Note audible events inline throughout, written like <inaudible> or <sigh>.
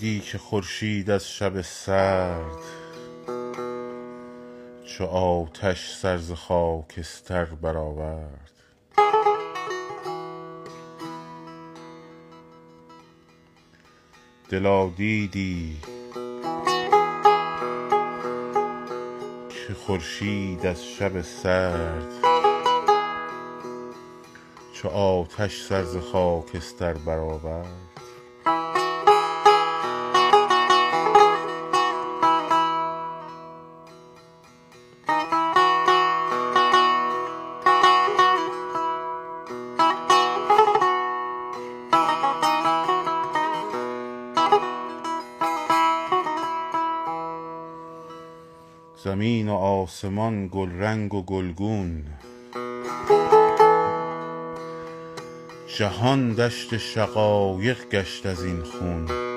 دیدی که خورشید از شب سرد چو آتش سر ز خاکستر برآورد. دلا دیدی که خورشید از شب سرد چو آتش سر ز خاکستر برآورد. آسمان گلرنگ و گلگون. جهان دشت شقایق گشت از این خون.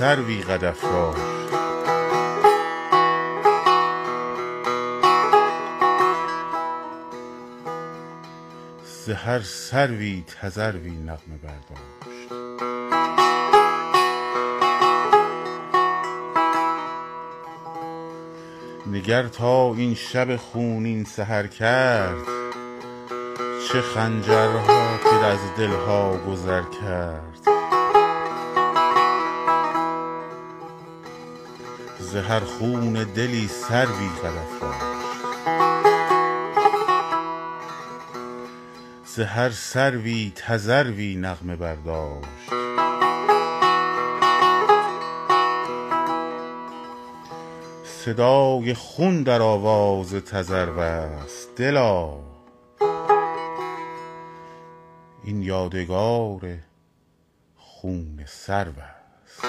سروی قد افراشت ز هر سروی تذروی نغمه برداشت. نگر تا این شب خونین سحر کرد چه خنجرها که از دل ها گذر کرد. ز هر خون دلی سروی قد افراشت ز هر سروی تذروی نغمه برداشت. صدای خون در آواز تذرو است دلا. این یادگار خون سرو است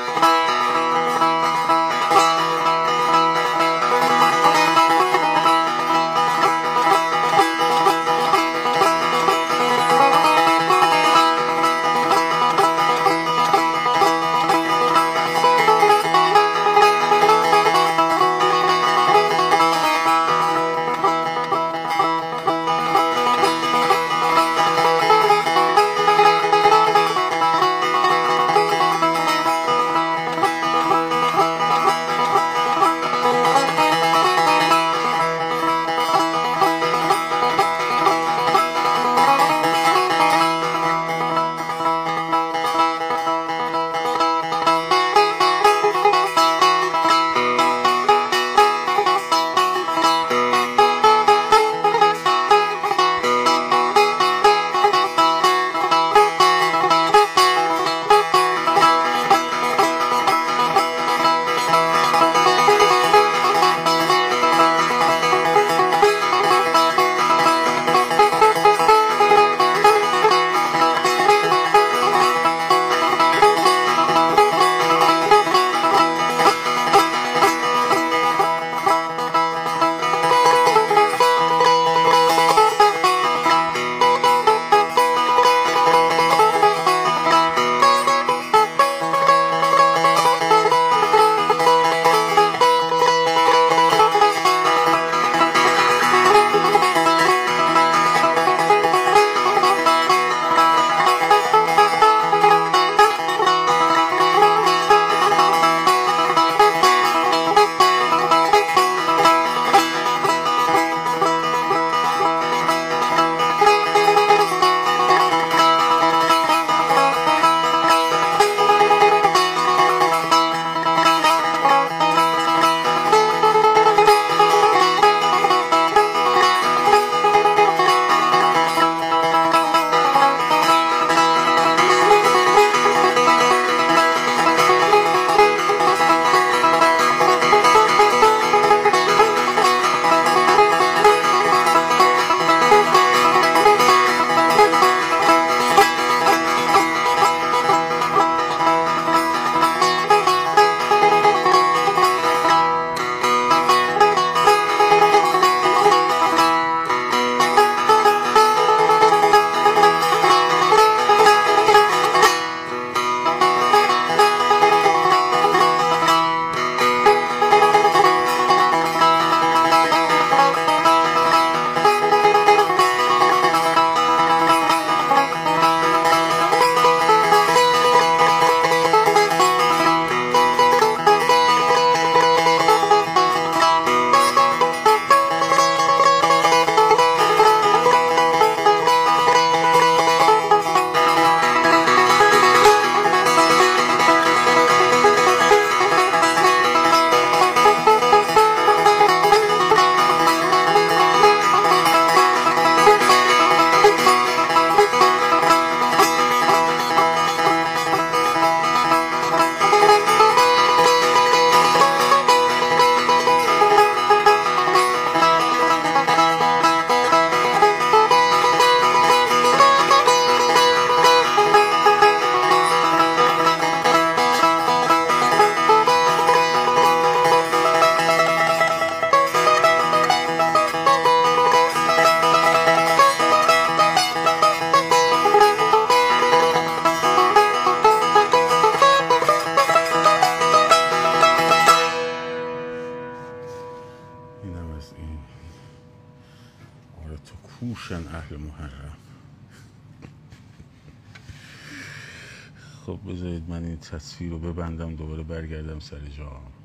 رو ببندم دوباره برگردم سر جام.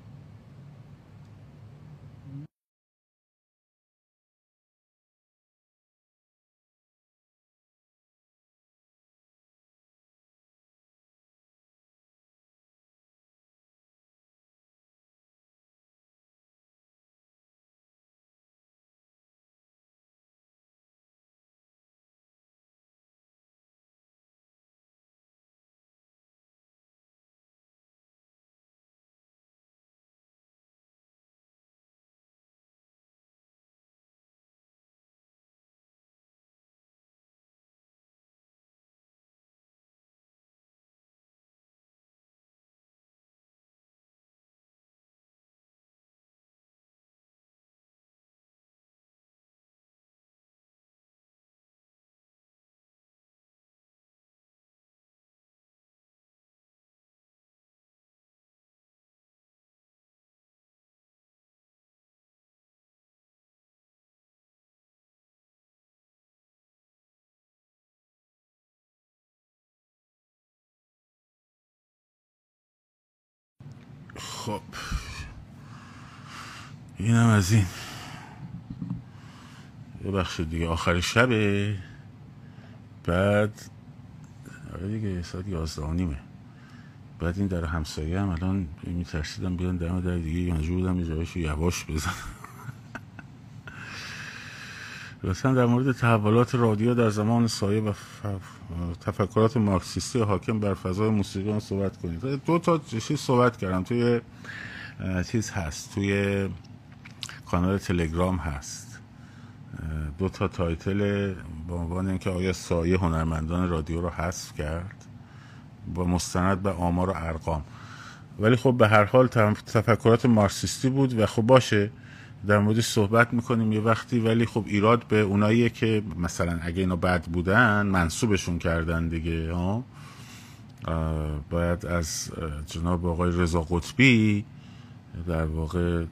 خب. اینم از این. یه بخش دیگه. آخر شبه. بعد آره دیگه ساعت یازده نیمه. بعد این در همسایه هم الان میترسیدم بیان دم در دیگه. مجبور بودم یه یواش بزنم. مثلا در مورد تحولات رادیو در زمان سایه و تفکرات مارکسیستی حاکم بر فضای موسیقی صحبت کنید. دو تا چیز صحبت کردم. توی چیز هست. توی کانال تلگرام هست. دو تا title به عنوان اینکه آیا سایه هنرمندان رادیو رو حذف کرد با مستند به آمار و ارقام. ولی خب به هر حال تفکرات مارکسیستی بود و خب باشه. در موردش صحبت می‌کنیم یه وقتی ولی خب ایراد به اوناییه که مثلا اگه اینا بد بودن منصوبشون کردن دیگه ها؟ باید از جناب آقای رضا قطبی در واقع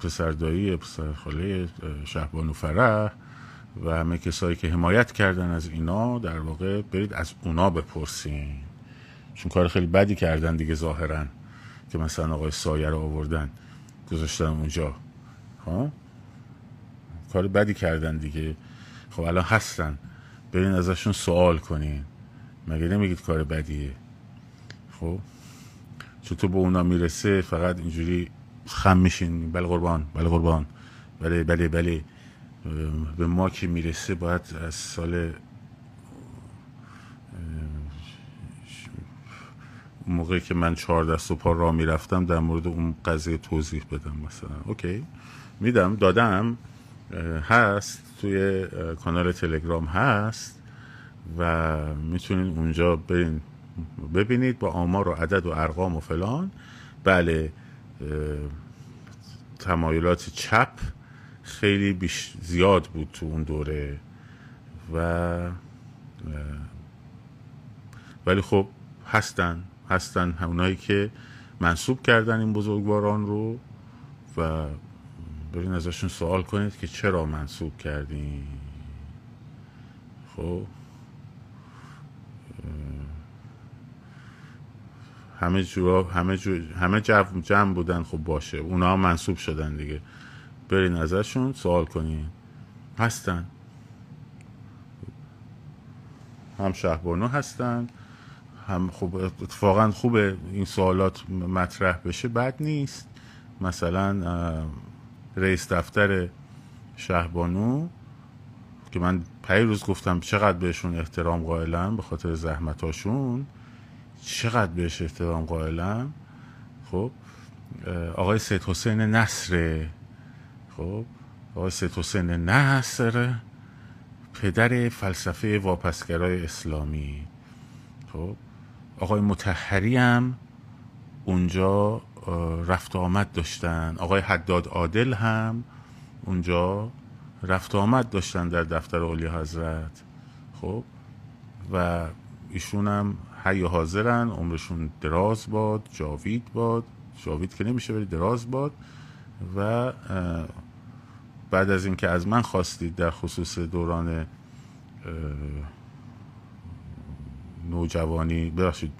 پسردایی پسرخاله شهبانو فرح و همه کسایی که حمایت کردن از اینا در واقع برید از اونا بپرسین. چون کار خیلی بدی کردن دیگه ظاهرا که مثلا آقای سایه رو آوردن. گذاشتن اونجا. ها کار بدی کردن دیگه. خب الان هستن. برین ازشون سوال کنین. مگه نمیگید کار بدیه؟ خب؟ چطور به اونا می‌رسه فقط اینجوری خم میشین. بله قربان بله قربان. بله بله بله. به ما که می‌رسه باید از سال موقعی که من چهار دست و پا را می‌رفتم در مورد اون قضیه توضیح بدم مثلا. اوکی. میدم. دادم. هست. توی کانال تلگرام هست. و می‌تونید اونجا برین ببینید با آمار و عدد و ارقام و فلان. بله تمایلات چپ خیلی بیش زیاد بود تو اون دوره. و ولی خب هستن. هستن همونایی که منصوب کردن این بزرگواران رو و برین ازشون سوال کنید که چرا منصوب کردین. خب. همه جورا همه جو همه جمع بودن خب باشه. اونا هم منصوب شدن دیگه. برین ازشون سوال کنین. هستن. هم شهبانو هستن. هم خوب اتفاقا خوبه این سوالات مطرح بشه. بد نیست. مثلا رئیس دفتر شهبانو که من پی روز گفتم چقدر بهشون احترام قائلم به خاطر زحمتاشون چقدر بهش احترام قائلم؟ خب آقای سید حسین نصر خب آقای سید حسین نصر پدر فلسفه واپسگرای اسلامی. خب آقای متحری هم اونجا رفت آمد داشتن. آقای حداد عادل هم اونجا رفت آمد داشتن در دفتر اولی حضرت. خب؟ و ایشون هم حی حاضرن عمرشون دراز باد جاوید باد. جاوید که نمیشه ولی دراز باد. و بعد از اینکه از من خواستید در خصوص دوران نوجوانی ببخشید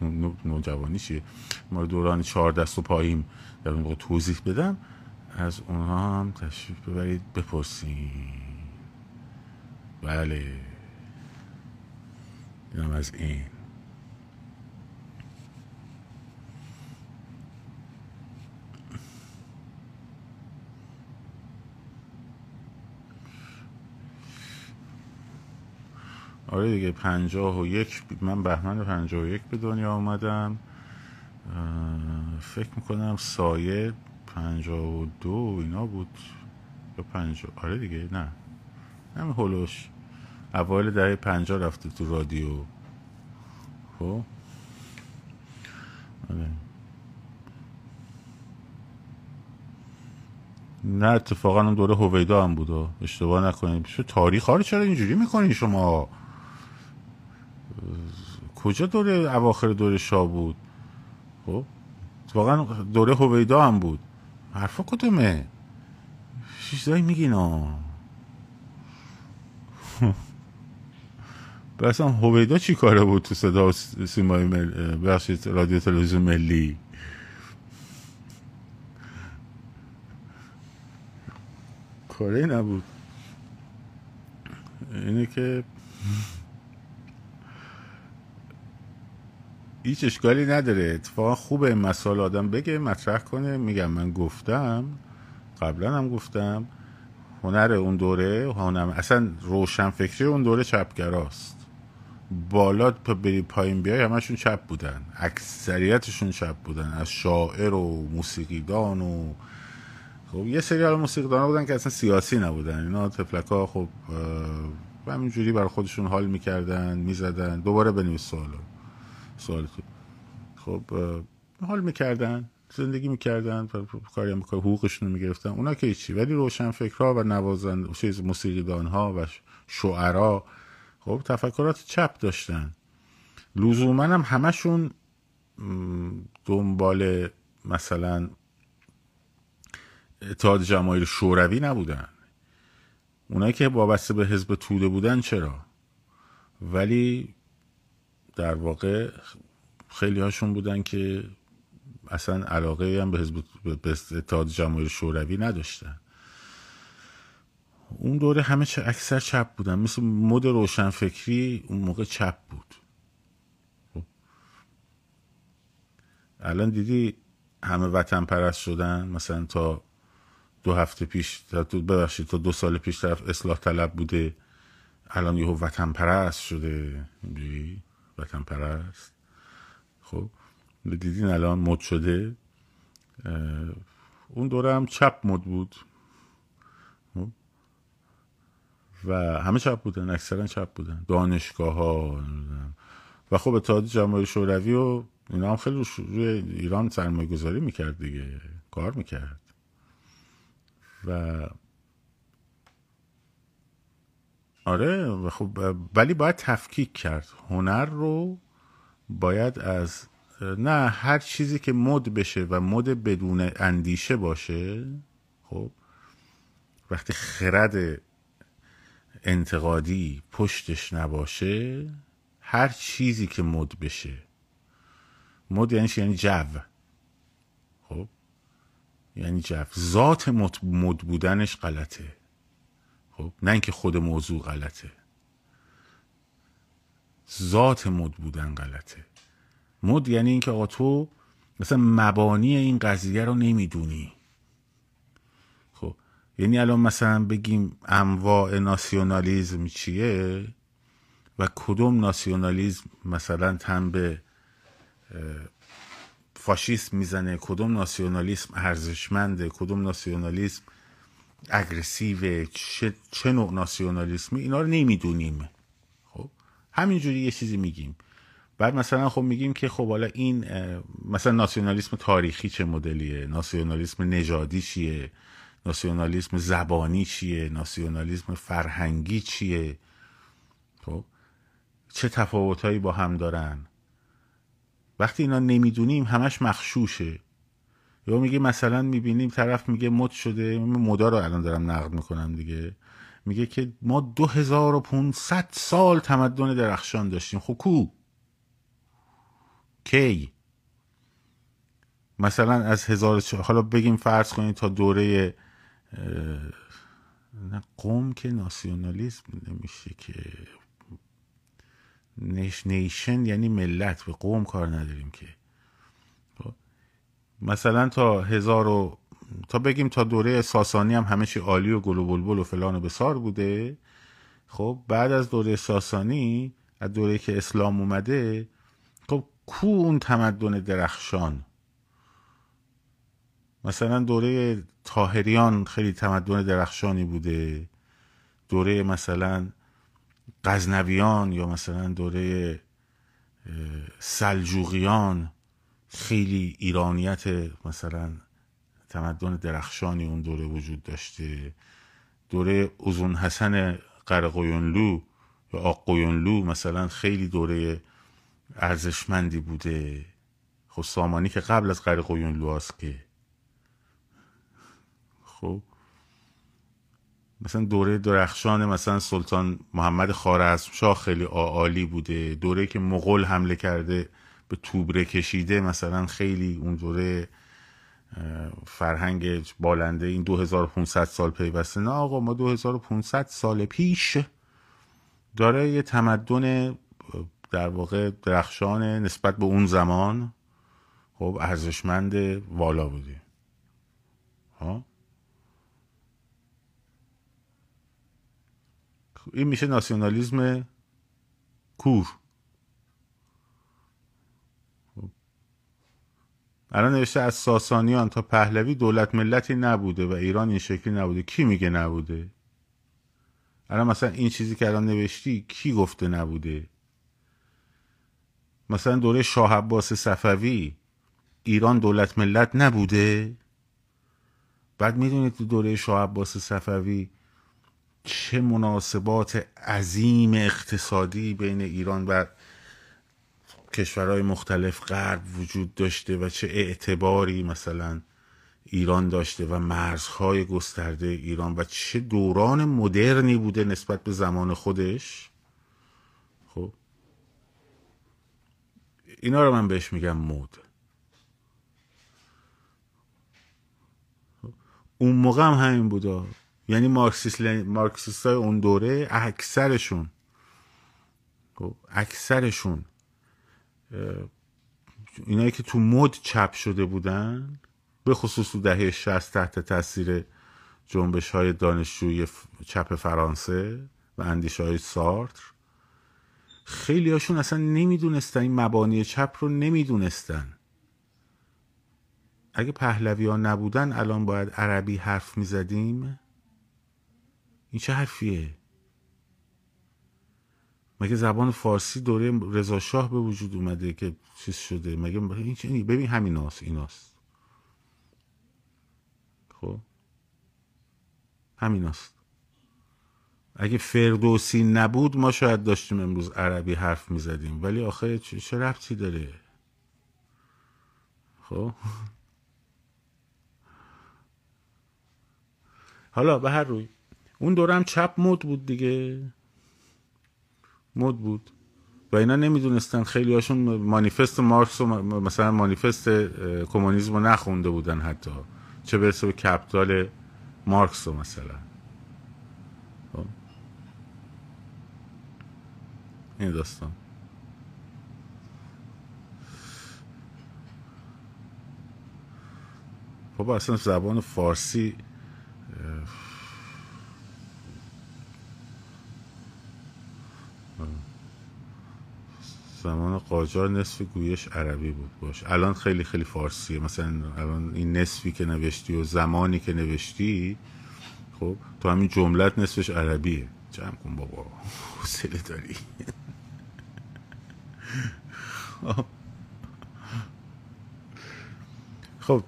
نوجوانی چیه؟ ما دوران چهار دست و پاییم. در اون توضیح بدم. از اونها هم تشریف ببرید بپرسید بله. اینم از این. آره دیگه پنجاه و یک من بهمن پنجاه و یک به دنیا آمدم فکر می‌کنم سایه پنجاه و دو اینا بود. یا پنجاه آره دیگه نه. همین هلوش اوایل دهه پنجاه رفته تو رادیو. خب؟ آره. نه اتفاقا اون دوره هویدا هم بود. اشتباه نکنید. تاریخ ها رو چرا اینجوری می‌کنین شما؟ کجا دوره اواخر دوره شاه بود؟ خب واقعا دوره هویدا هم بود. حرفا کدومه؟ چیزایی میگین ها اصلا <laughs> هویدا چی کاره بود تو صدا سیمای مل... بخشید رادیو تلویزیون ملی؟ کاره نبود. اینه که هیچ اشکالی نداره. اتفاقا خوبه این مسائل آدم بگه مطرح کنه. میگم من گفتم قبلا هم گفتم هنر اون دوره هنر اصلا روشن فکری اون دوره چپگراست. بالا بری پایین بیای همشون چپ بودن. اکثریتشون چپ بودن. از شاعر و موسیقیدان و خب یه سری از موسیقیدان بودن که اصلا سیاسی نبودن. اینا تفلک ها خب همینجوری برای خودشون حال می‌کردن می‌زدن. دوباره بنویس سوالو. سوال خب حال می‌کردن زندگی می‌کردن کاری هم حقوقشون رو می‌گرفتن. اونا که چی ولی روشن فکرها و نوازن چیز موسیقیدان ها و شعرا خب تفکرات چپ داشتن. لزوما هم همشون دنبال مثلا اتحاد جماهیر شوروی نبودن. اونایی که وابسته به حزب توده بودن چرا؟ ولی در واقع خیلی هاشون بودن که اصلا علاقه هم به حزب به اتحاد جماهیر شوروی نداشتن. اون دوره همه چه اکثر چپ بودن. مثل مد روشنفکری اون موقع چپ بود. خب. الان دیدی همه وطن پرست شدن؟ مثلا تا دو هفته پیش تا ببخشید تا دو سال پیش طرف اصلاح طلب بوده. الان یهو وطن پرست شده وطن پرست. خب دیدین الان مد شده. اون دوره هم چپ مد بود. خب. و همه چپ بودن اکثرا چپ بودن. دانشگاه ها و خب اتحاد جمهوری شوروی و اینا هم خیلی روی ایران سرمایه گذاری می‌کرد دیگه کار می‌کرد. و آره خب ولی باید تفکیک کرد. هنر رو باید از نه هر چیزی که مد بشه و مد بدون اندیشه باشه خب وقتی خرد انتقادی پشتش نباشه هر چیزی که مد بشه. مد یعنی یعنی جو. خب یعنی جو. ذات مد بودنش غلطه. خب نه اینکه خود موضوع غلطه. ذات مد بودن غلطه. مد یعنی اینکه آقا تو مثلا مبانی این قضیه رو نمی‌دونی. خب یعنی الان مثلا بگیم انواع ناسیونالیزم چیه و کدوم ناسیونالیزم مثلا تن به فاشیسم می‌زنه کدوم ناسیونالیسم ارزشمنده کدوم ناسیونالیسم اگرسیو چه, چه نوع ناسیونالیسمی؟ اینا رو نمی‌دونیم. خب همینجوری یه چیزی میگیم. بعد مثلا خب میگیم که خب حالا این مثلا ناسیونالیسم تاریخی چه مدلیه؟ ناسیونالیسم نژادی چیه؟ ناسیونالیسم زبانی چیه؟ ناسیونالیسم فرهنگی چیه؟ خب چه تفاوتهایی با هم دارن؟ وقتی اینا نمی‌دونیم همش مخشوشه. یا میگه مثلا می‌بینیم طرف میگه مد شده مدا رو الان دارم نقد می‌کنم دیگه. میگه که ما 2500 سال تمدن درخشان داشتیم. خب کو؟ کی؟ مثلا از هزار حالا بگیم فرض کنید تا دوره نه قوم که ناسیونالیسم نمیشه که. نیشن یعنی ملت به قوم کار نداریم که. مثلا تا هزار و تا بگیم تا دوره ساسانی هم همه چی عالی و گل و بلبل و فلان و بسار بوده. خب بعد از دوره ساسانی از دوره که اسلام اومده خب کو اون تمدن درخشان؟ مثلا دوره تاهریان خیلی تمدن درخشانی بوده. دوره مثلا غزنویان یا مثلا دوره سلجوقیان. خیلی ایرانیت مثلا تمدن درخشانی اون دوره وجود داشته. دوره اوزون حسن قرقویونلو یا آقویونلو مثلا خیلی دوره ارزشمندی بوده. خب سامانی که قبل از قرقویونلو هست که. خب. مثلا دوره درخشان مثلا سلطان محمد خارزمشاه خیلی عالی بوده. دوره که مغول حمله کرده. توبره کشیده مثلا خیلی اون دوره فرهنگ بالنده این 2500 سال پیوسته. نه آقا ما 2500 سال پیش داره یه تمدن در واقع درخشان نسبت به اون زمان خب ارزشمند والا بوده. ها؟ این میشه ناسیونالیزم کور. الان نوشته از ساسانیان تا پهلوی دولت ملتی نبوده و ایران این شکلی نبوده. کی میگه نبوده؟ الان مثلا این چیزی که الان نوشتی کی گفته نبوده؟ مثلا دوره شاه عباس صفوی ایران دولت ملت نبوده؟ بعد می‌دونید تو دوره شاه عباس صفوی چه مناسبات عظیم اقتصادی بین ایران و کشورهای مختلف غرب وجود داشته و چه اعتباری مثلا ایران داشته و مرزهای گسترده ایران و چه دوران مدرنی بوده نسبت به زمان خودش. خب. اینا رو من بهش میگم مود اون موقع هم همین بوده یعنی مارکسیست, مارکسیست های اون دوره اکثرشون. خب اکثرشون. اینایی که تو مد چپ شده بودن به خصوص تو دهه 60 تحت تاثیر جنبش های دانشجوی چپ فرانسه و اندیش های سارتر خیلی هاشون اصلا نمی‌دونستن این مبانی چپ رو نمی‌دونستن. اگه پهلوی ها نبودن الان باید عربی حرف می‌زدیم. این چه حرفیه؟ مگه زبان فارسی دوره رضا شاه به وجود اومده که چیز شده؟ مگه این ببین همین هاست ایناست خب؟ همین هاست اگه فردوسی نبود ما شاید داشتیم امروز عربی حرف می‌زدیم. ولی آخه چه ربطی داره؟ خب؟ <laughs> حالا به هر روی. اون دورم چپ مد بود دیگه. مد بود. و اینا نمی‌دونستن. خیلی هاشون مانیفست مارکس و مثلا مانیفست کمونیسم رو نخونده بودن حتی. چه برسه به کپتال مارکس رو مثلا. خب. این داستان. خب اصلا زبان فارسی زمان قاجار نصف گویش عربی بود باش. الان خیلی خیلی فارسیه. مثلا الان این نصفی که نوشتی و زمانی که نوشتی خب تو همین جملت نصفش عربیه. جمع کن بابا. حوصله داری. <laughs> خب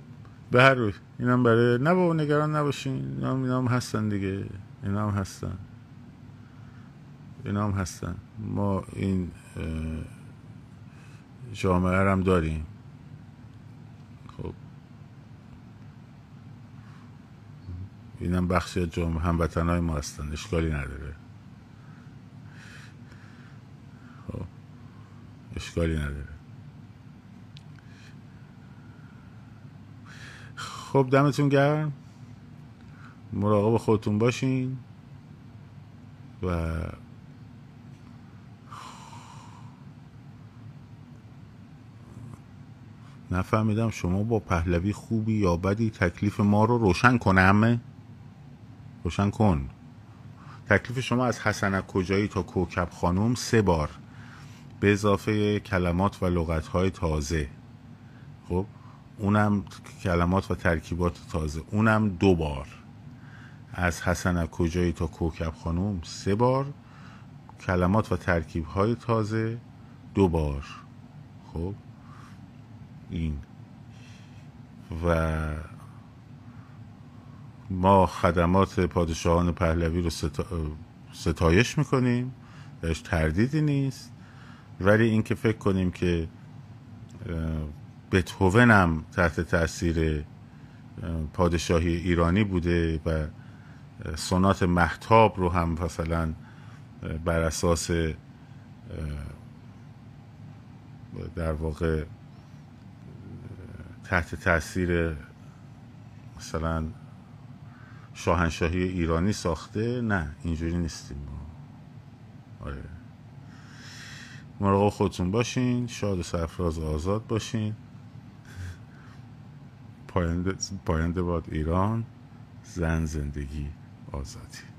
به هر روی. اینم برای نه بابا نگران نباشین. اینا هم هستن دیگه. اینا هم هستن. اینا هم هستن. ما این جامعه هم داریم. خب. اینم بخشی از جامعه هموطن های ما هستن اشکالی نداره. خب. اشکالی نداره. خب دمتون گرم. مراقب خودتون باشین و نفهمیدم شما با پهلوی خوبی یا بدی تکلیف ما رو روشن کنم روشن کن. تکلیف شما از حسن کجایی تا کوکب خانوم سه بار. به اضافه کلمات و لغت های تازه. خب اونم کلمات و ترکیبات تازه. اونم دو بار. از حسن کجایی تا کوکب خانوم سه بار. کلمات و ترکیب های تازه دو بار. خب این. و ما خدمات پادشاهان پهلوی رو ستایش می‌کنیم درش تردیدی نیست. ولی اینکه فکر کنیم که بتهوون هم تحت تاثیر پادشاهی ایرانی بوده و سونات محتاب رو هم مثلا بر اساس در واقع تحت تاثیر مثلا شاهنشاهی ایرانی ساخته؟ نه اینجوری نیستیم. آره. مراقب خودتون باشین شاد و سرفراز آزاد باشین. پاینده, پاینده باد ایران زن زندگی آزادی.